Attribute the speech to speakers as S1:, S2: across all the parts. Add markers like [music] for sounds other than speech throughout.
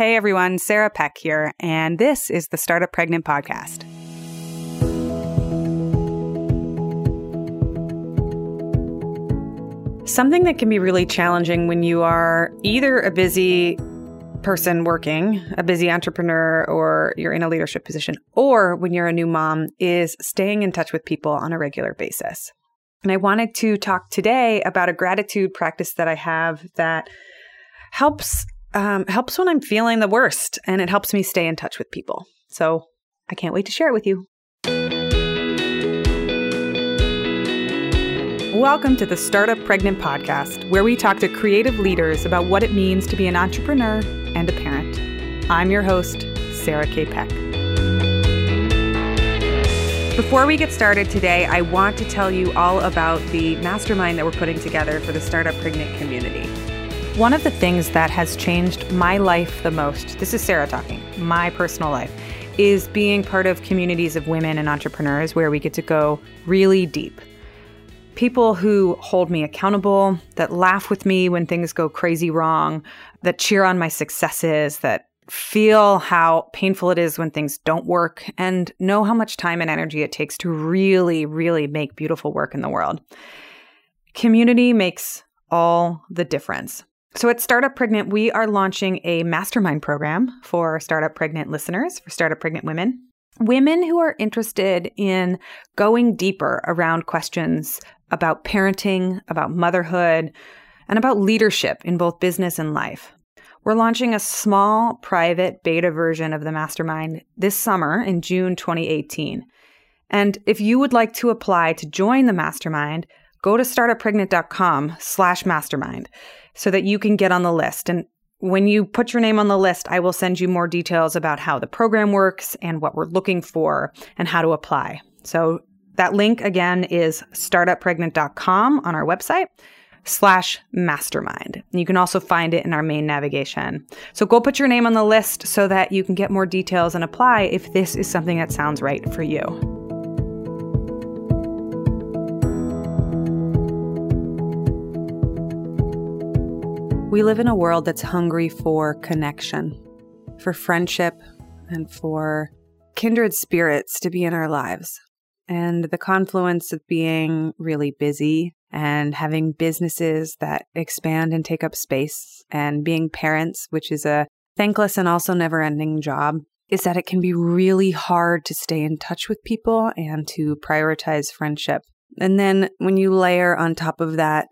S1: Hey everyone, Sarah Peck here, and this is the Startup Pregnant Podcast. Something that can be really challenging when you are either a busy person working, a busy entrepreneur, or you're in a leadership position, or when you're a new mom, is staying in touch with people on a regular basis. And I wanted to talk today about a gratitude practice that I have that helps um, helps when I'm feeling the worst, and it helps me stay in touch with people. So I can't wait to share it with you. Welcome to the Startup Pregnant Podcast, where we talk to creative leaders about what it means to be an entrepreneur and a parent. I'm your host, Sarah K. Peck. Before we get started today, I want to tell you all about the mastermind that we're putting together for the Startup Pregnant community. One of the things that has changed my life the most, this is Sarah talking, my personal life, is being part of communities of women and entrepreneurs where we get to go really deep people who hold me accountable, that laugh with me when things go crazy wrong, that cheer on my successes, that feel how painful it is when things don't work, and know how much time and energy it takes to really, really make beautiful work in the world. Community makes all the difference. So at Startup Pregnant, we are launching a mastermind program for Startup Pregnant listeners, for Startup Pregnant women. Women who are interested in going deeper around questions about parenting, about motherhood, and about leadership in both business and life. We're launching a small private beta version of the mastermind this summer in June 2018. And if you would like to apply to join the mastermind, go to startuppregnant.com slash mastermind so that you can get on the list. And when you put your name on the list, I will send you more details about how the program works and what we're looking for and how to apply. So that link again is startuppregnant.com on our website slash mastermind. You can also find it in our main navigation. So go put your name on the list so that you can get more details and apply if this is something that sounds right for you. We live in a world that's hungry for connection, for friendship, and for kindred spirits to be in our lives. And the confluence of being really busy and having businesses that expand and take up space and being parents, which is a thankless and also never ending job, is that it can be really hard to stay in touch with people and to prioritize friendship. And then when you layer on top of that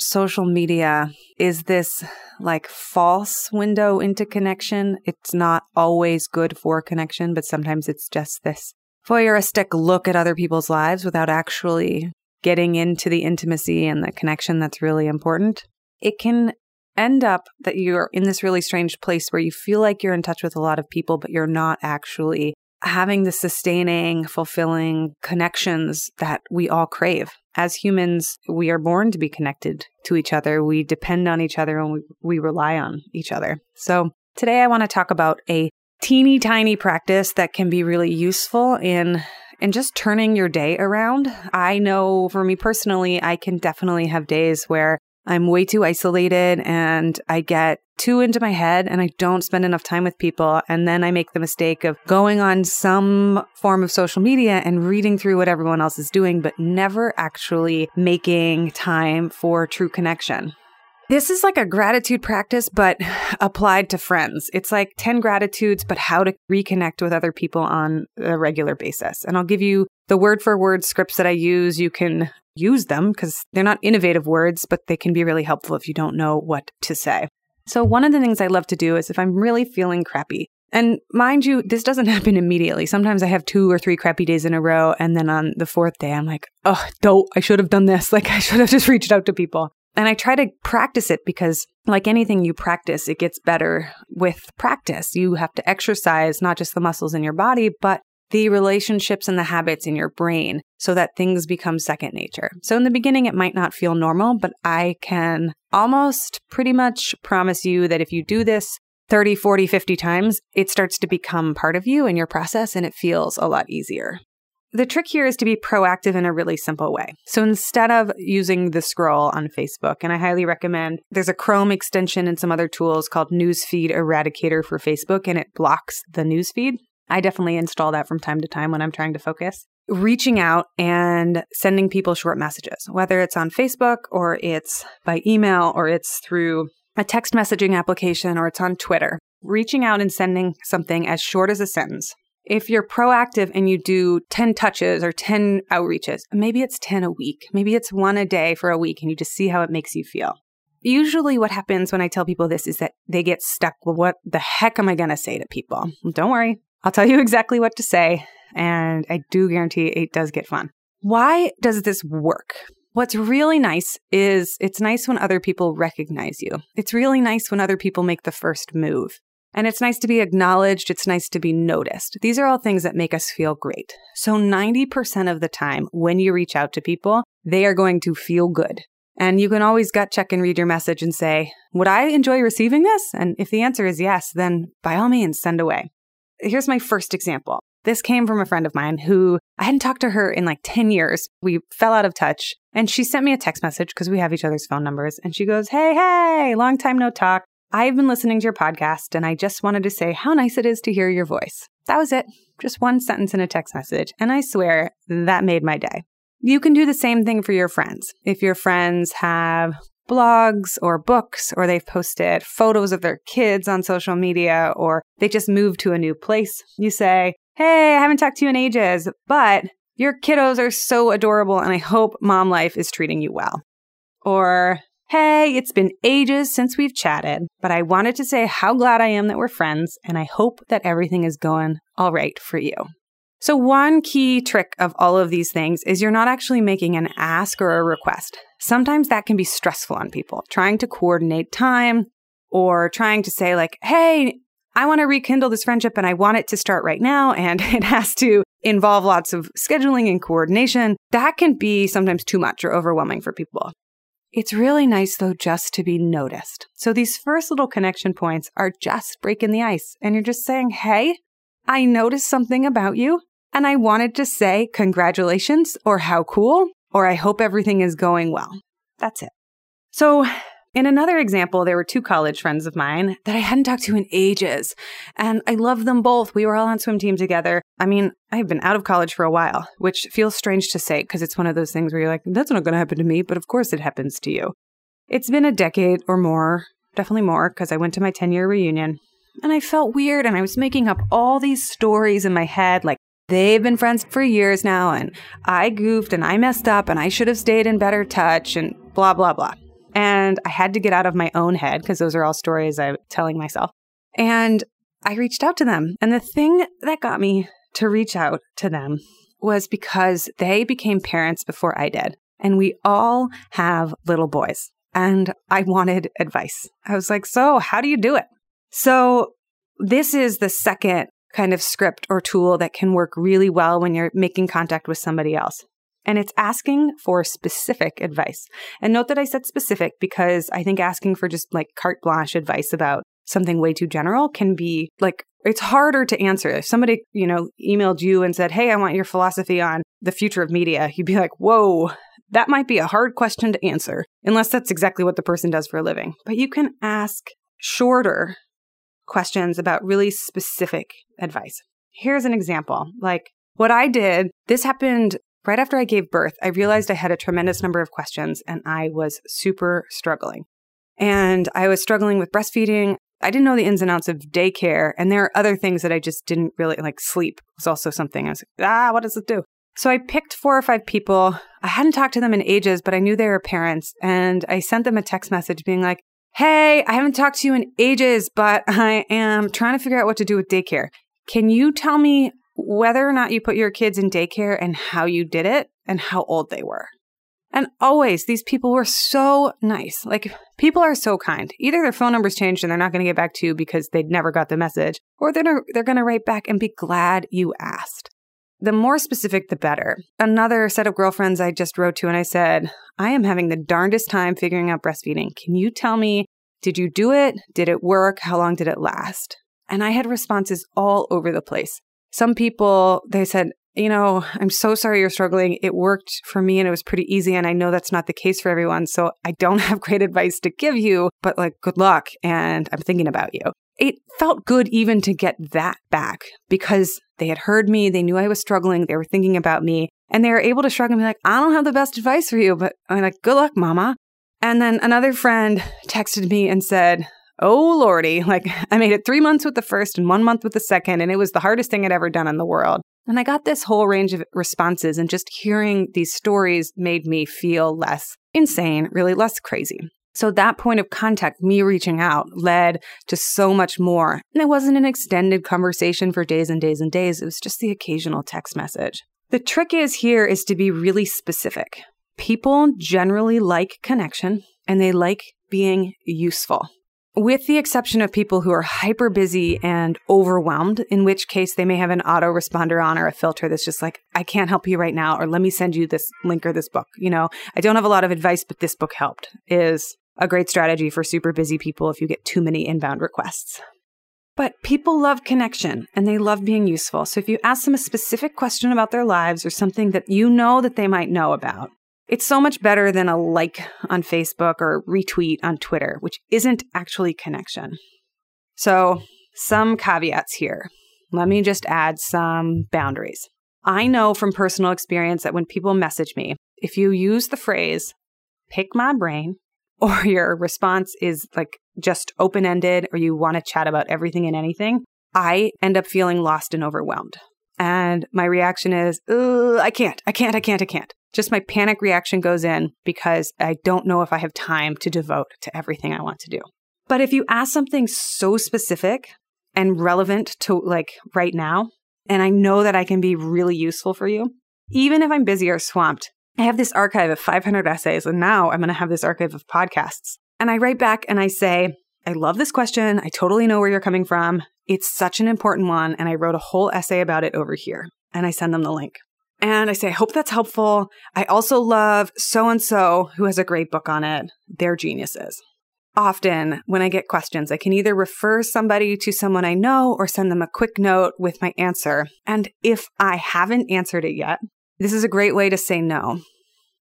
S1: social media is this like false window into connection. It's not always good for connection, but sometimes it's just this voyeuristic look at other people's lives without actually getting into the intimacy and the connection that's really important. It can end up that you're in this really strange place where you feel like you're in touch with a lot of people, but you're not actually having the sustaining, fulfilling connections that we all crave. As humans, we are born to be connected to each other. We depend on each other and we, we rely on each other. So today I want to talk about a teeny tiny practice that can be really useful in in just turning your day around. I know for me personally, I can definitely have days where I'm way too isolated and I get too into my head and I don't spend enough time with people. And then I make the mistake of going on some form of social media and reading through what everyone else is doing, but never actually making time for true connection. This is like a gratitude practice, but [sighs] applied to friends. It's like 10 gratitudes, but how to reconnect with other people on a regular basis. And I'll give you the word for word scripts that I use. You can use them because they're not innovative words, but they can be really helpful if you don't know what to say. So, one of the things I love to do is if I'm really feeling crappy, and mind you, this doesn't [laughs] happen immediately. Sometimes I have two or three crappy days in a row. And then on the fourth day, I'm like, oh, dope, I should have done this. [laughs] Like, I should have just reached out to people. And I try to practice it because, like anything you practice, it gets better with practice. You have to exercise not just the muscles in your body, but the relationships and the habits in your brain so that things become second nature. So, in the beginning, it might not feel normal, but I can almost pretty much promise you that if you do this 30, 40, 50 times, it starts to become part of you and your process and it feels a lot easier. the trick here is to be proactive in a really simple way. So instead of using the scroll on Facebook, and I highly recommend there's a Chrome extension and some other tools called Newsfeed Eradicator for Facebook, and it blocks the newsfeed. I definitely install that from time to time when I'm trying to focus. Reaching out and sending people short messages, whether it's on Facebook or it's by email or it's through a text messaging application or it's on Twitter. Reaching out and sending something as short as a sentence if you're proactive and you do 10 touches or 10 outreaches, maybe it's 10 a week, maybe it's one a day for a week, and you just see how it makes you feel. Usually, what happens when I tell people this is that they get stuck. Well, what the heck am I going to say to people? Don't worry, I'll tell you exactly what to say. And I do guarantee it does get fun. Why does this work? What's really nice is it's nice when other people recognize you. It's really nice when other people make the first move. And it's nice to be acknowledged. It's nice to be noticed. These are all things that make us feel great. So 90% of the time when you reach out to people, they are going to feel good. And you can always gut check and read your message and say, would I enjoy receiving this? And if the answer is yes, then by all means, send away. Here's my first example. This came from a friend of mine who I hadn't talked to her in like 10 years. We fell out of touch and she sent me a text message because we have each other's phone numbers. And she goes, Hey, hey, long time no talk. I've been listening to your podcast and I just wanted to say how nice it is to hear your voice. That was it. Just one sentence in a text message. And I swear that made my day. You can do the same thing for your friends. If your friends have blogs or books, or they've posted photos of their kids on social media, or they just moved to a new place, you say, Hey, I haven't talked to you in ages, but your kiddos are so adorable and I hope mom life is treating you well. Or, Hey, it's been ages since we've chatted, but I wanted to say how glad I am that we're friends, and I hope that everything is going all right for you. So, one key trick of all of these things is you're not actually making an ask or a request. Sometimes that can be stressful on people, trying to coordinate time or trying to say, like, hey, I want to rekindle this friendship and I want it to start right now. [laughs] And it has to involve lots of scheduling and coordination. That can be sometimes too much or overwhelming for people. It's really nice though just to be noticed. So these first little connection points are just breaking the ice and you're just saying, Hey, I noticed something about you and I wanted to say congratulations or how cool or I hope everything is going well. That's it. So in another example, there were two college friends of mine that I hadn't talked to in ages, and I love them both. We were all on swim team together. I mean, I've been out of college for a while, which feels strange to say because it's one of those things where you're like, that's not going to happen to me, but of course it happens to you. It's been a decade or more, definitely more, because I went to my 10 year reunion, and I felt weird, and I was making up all these stories in my head, like, They've been friends for years now, and I goofed and I messed up and I should have stayed in better touch and blah, blah, blah. And I had to get out of my own head because those are all stories I'm telling myself. And I reached out to them. And the thing that got me to reach out to them was because they became parents before I did. And we all have little boys. And I wanted advice. I was like, So, how do you do it? So, this is the second kind of script or tool that can work really well when you're making contact with somebody else and it's asking for specific advice. And note that I said specific because I think asking for just like carte blanche advice about something way too general can be like it's harder to answer. If somebody, you know, emailed you and said, "Hey, I want your philosophy on the future of media." You'd be like, "Whoa, that might be a hard question to answer." Unless that's exactly what the person does for a living. But you can ask shorter questions about really specific advice. Here's an example. Like what I did, this happened Right after I gave birth, I realized I had a tremendous number of questions and I was super struggling. And I was struggling with breastfeeding. I didn't know the ins and outs of daycare. And there are other things that I just didn't really like. Sleep was also something I was like, ah, what does it do? So I picked four or five people. I hadn't talked to them in ages, but I knew they were parents. And I sent them a text message being like, Hey, I haven't talked to you in ages, but [laughs] I am trying to figure out what to do with daycare. Can you tell me whether or not you put your kids in daycare and how you did it and how old they were. And always, these people were so nice. Like, people are so kind. Either their phone number's changed and they're not going to get back to you because they never got the message, or they're, they're going to write back and be glad you asked. The more specific, the better. Another set of girlfriends I just wrote to and I said, I am having the darndest time figuring out breastfeeding. Can you tell me, did you do it? Did it work? How long did it last? And I had responses all over the place. Some people, they said, you know, I'm so sorry you're struggling. It worked for me and it was pretty easy. And I know that's not the case for everyone. So I don't [laughs] have great advice to give you, but like, good luck. And I'm thinking about you. It felt good even to get that back because they had heard me. They knew I was struggling. They were thinking about me and they were able to shrug and be like, I don't have the best advice for you, but I'm like, good luck, mama. And then another friend texted me and said, Oh, Lordy, [laughs] like I made it three months with the first and one month with the second, and it was the hardest thing I'd ever done in the world. And I got this whole range of responses, and just hearing these stories made me feel less insane, really less crazy. So that point of contact, me reaching out, led to so much more. And it wasn't an extended conversation for days and days and days. It was just the occasional text message. The trick is here is to be really specific. People generally like connection and they like being useful with the exception of people who are hyper busy and overwhelmed, in which case they may have an autoresponder on or a filter that's just like, I can't help you right now, or let me send you this link or this book. You know, I don't have a lot of advice, but this book helped is a great strategy for super busy people if you get too many inbound requests. But people love connection and they love being useful. So if you ask them a specific question about their lives or something that you know that they might know about, it's so much better than a like on Facebook or retweet on Twitter, which isn't actually connection. So, some caveats here. Let me just add some boundaries. I know from personal experience that when people message me, if you use the phrase, pick my brain, [laughs] or your response is like just open ended, or you want to chat about everything and anything, I end up feeling lost and overwhelmed. And my reaction is, I can't, I can't, I can't, I can't. Just my panic reaction goes in because I don't know if I have time to devote to everything I want to do. But if you ask something so specific and relevant to like right now, and I know that I can be really useful for you, even if I'm busy or swamped, I have this archive of 500 essays, and now I'm going to have this archive of podcasts. And I write back and I say, I love this question. I totally know where you're coming from. It's such an important one. And I wrote a whole essay about it over here. And I send them the link. And I say, I hope that's helpful. I also love so and so who has a great book on it. They're geniuses. Often, when I get questions, I can either refer somebody to someone I know or send them a quick note with my answer. And if I haven't answered it yet, this is a great way to say no.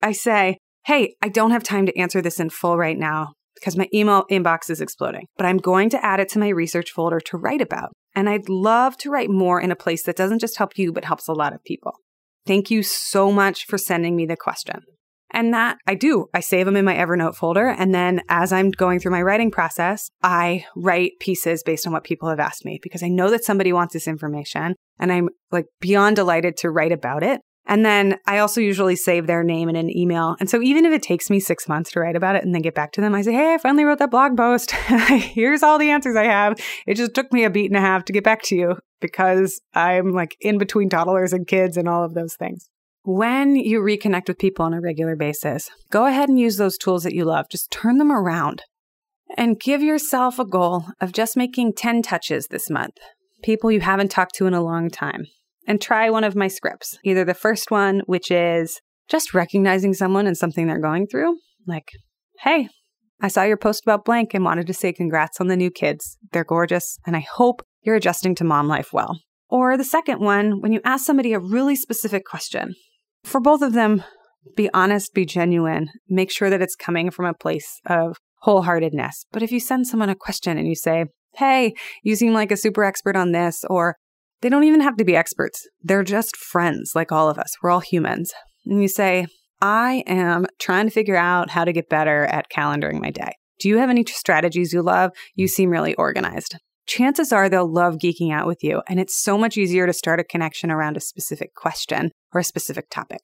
S1: I say, Hey, I don't have time to answer this in full right now because my email inbox is exploding, but I'm going to add it to my research folder to write about. And I'd love to write more in a place that doesn't just help you, but helps a lot of people. Thank you so much for sending me the question. And that I do. I save them in my Evernote folder. And then as I'm going through my writing process, I write pieces based on what people have asked me because I know that somebody wants this information and I'm like beyond delighted to write about it. And then I also usually save their name in an email. And so even if it takes me six months to write about it and then get back to them, I say, Hey, I finally wrote that blog post. [laughs] Here's all the answers I have. It just took me a beat and a half to get back to you because I'm like in between toddlers and kids and all of those things. When you reconnect with people on a regular basis, go ahead and use those tools that you love. Just turn them around and give yourself a goal of just making 10 touches this month. People you haven't talked to in a long time and try one of my scripts. Either the first one, which is just recognizing someone and something they're going through, like, hey, I saw your post about blank and wanted to say congrats on the new kids. They're gorgeous, and I hope you're adjusting to mom life well. Or the second one, when you ask somebody a really specific question. For both of them, be honest, be genuine, make sure that it's coming from a place of wholeheartedness. But if you send someone a question and you say, Hey, you seem like a super expert on this, or they don't even have to be experts. They're just friends like all of us. We're all humans. And you say, I am trying to figure out how to get better at calendaring my day. Do you have any strategies you love? You seem really organized. Chances are they'll love geeking out with you, and it's so much easier to start a connection around a specific question or a specific topic.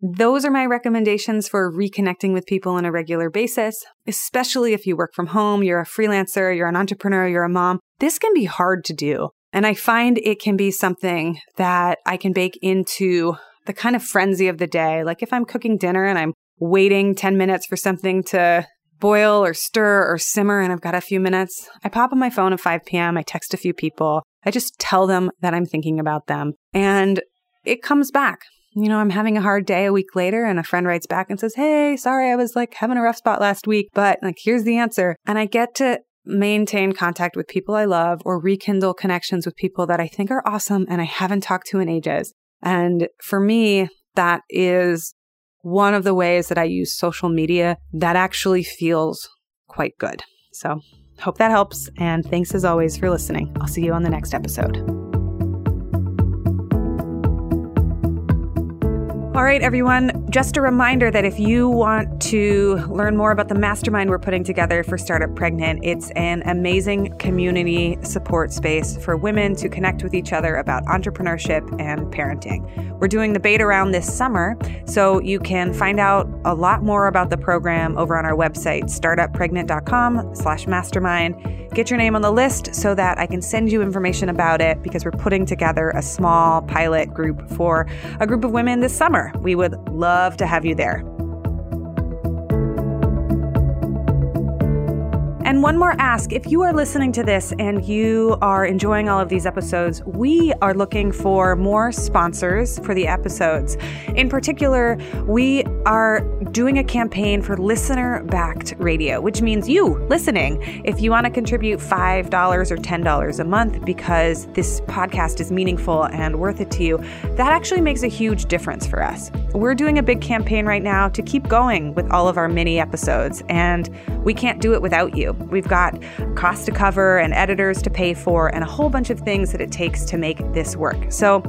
S1: Those are my recommendations for reconnecting with people on a regular basis, especially if you work from home, you're a freelancer, you're an entrepreneur, you're a mom. This can be hard to do. And I find it can be something that I can bake into the kind of frenzy of the day. Like if I'm cooking dinner and I'm waiting 10 minutes for something to boil or stir or simmer and I've got a few minutes, I pop on my phone at 5 p.m. I text a few people. I just tell them that I'm thinking about them and it comes back. You know, I'm having a hard day a week later and a friend writes back and says, Hey, sorry, I was like having a rough spot last week, but like, here's the answer. And I get to maintain contact with people I love or rekindle connections with people that I think are awesome and I haven't talked to in ages. And for me, that is one of the ways that I use social media that actually feels quite good. So, hope that helps. And thanks as always for listening. I'll see you on the next episode. All right, everyone. Just a reminder that if you want to learn more about the mastermind we're putting together for Startup Pregnant, it's an amazing community support space for women to connect with each other about entrepreneurship and parenting. We're doing the beta round this summer, so you can find out a lot more about the program over on our website, startuppregnant.com slash mastermind. Get your name on the list so that I can send you information about it because we're putting together a small pilot group for a group of women this summer. We would love to have you there. One more ask if you are listening to this and you are enjoying all of these episodes, we are looking for more sponsors for the episodes. In particular, we are doing a campaign for listener backed radio, which means you listening. If you want to contribute $5 or $10 a month because this podcast is meaningful and worth it to you, that actually makes a huge difference for us. We're doing a big campaign right now to keep going with all of our mini episodes, and we can't do it without you. We've got costs to cover and editors to pay for, and a whole bunch of things that it takes to make this work. So,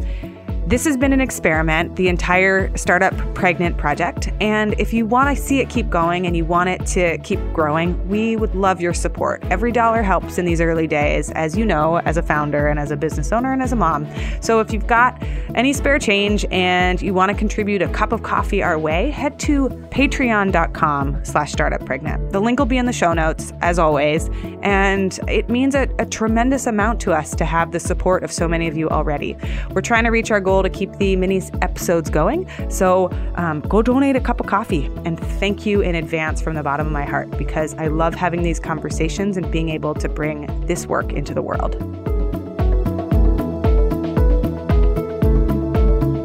S1: this has been an experiment, the entire Startup Pregnant project. And if you want to see it keep going and you want it to keep growing, we would love your support. Every dollar helps in these early days, as you know, as a founder and as a business owner and as a mom. So if you've got any spare change and you want to contribute a cup of coffee our way, head to patreon.com slash startuppregnant. The link will be in the show notes, as always. And it means a, a tremendous amount to us to have the support of so many of you already. We're trying to reach our goal goal to keep the mini episodes going. So um, go donate a cup of coffee and thank you in advance from the bottom of my heart because I love having these conversations and being able to bring this work into the world.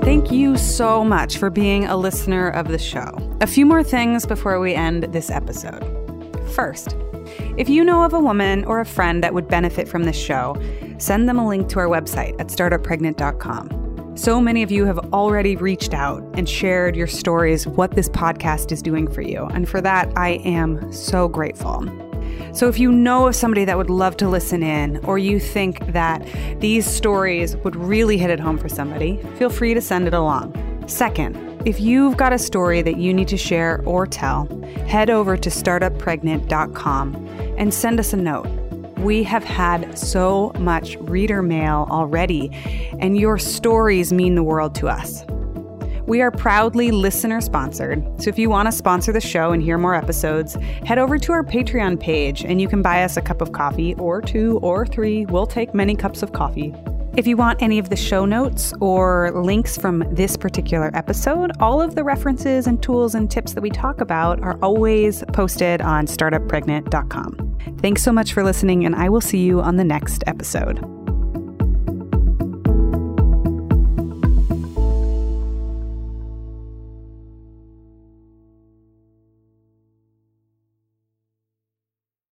S1: Thank you so much for being a listener of the show. A few more things before we end this episode. First, if you know of a woman or a friend that would benefit from this show, send them a link to our website at startuppregnant.com. So many of you have already reached out and shared your stories, what this podcast is doing for you. And for that, I am so grateful. So, if you know of somebody that would love to listen in, or you think that these stories would really hit it home for somebody, feel free to send it along. Second, if you've got a story that you need to share or tell, head over to startuppregnant.com and send us a note. We have had so much reader mail already, and your stories mean the world to us. We are proudly listener sponsored, so if you want to sponsor the show and hear more episodes, head over to our Patreon page and you can buy us a cup of coffee, or two, or three. We'll take many cups of coffee. If you want any of the show notes or links from this particular episode, all of the references and tools and tips that we talk about are always posted on startuppregnant.com. Thanks so much for listening, and I will see you on the next episode.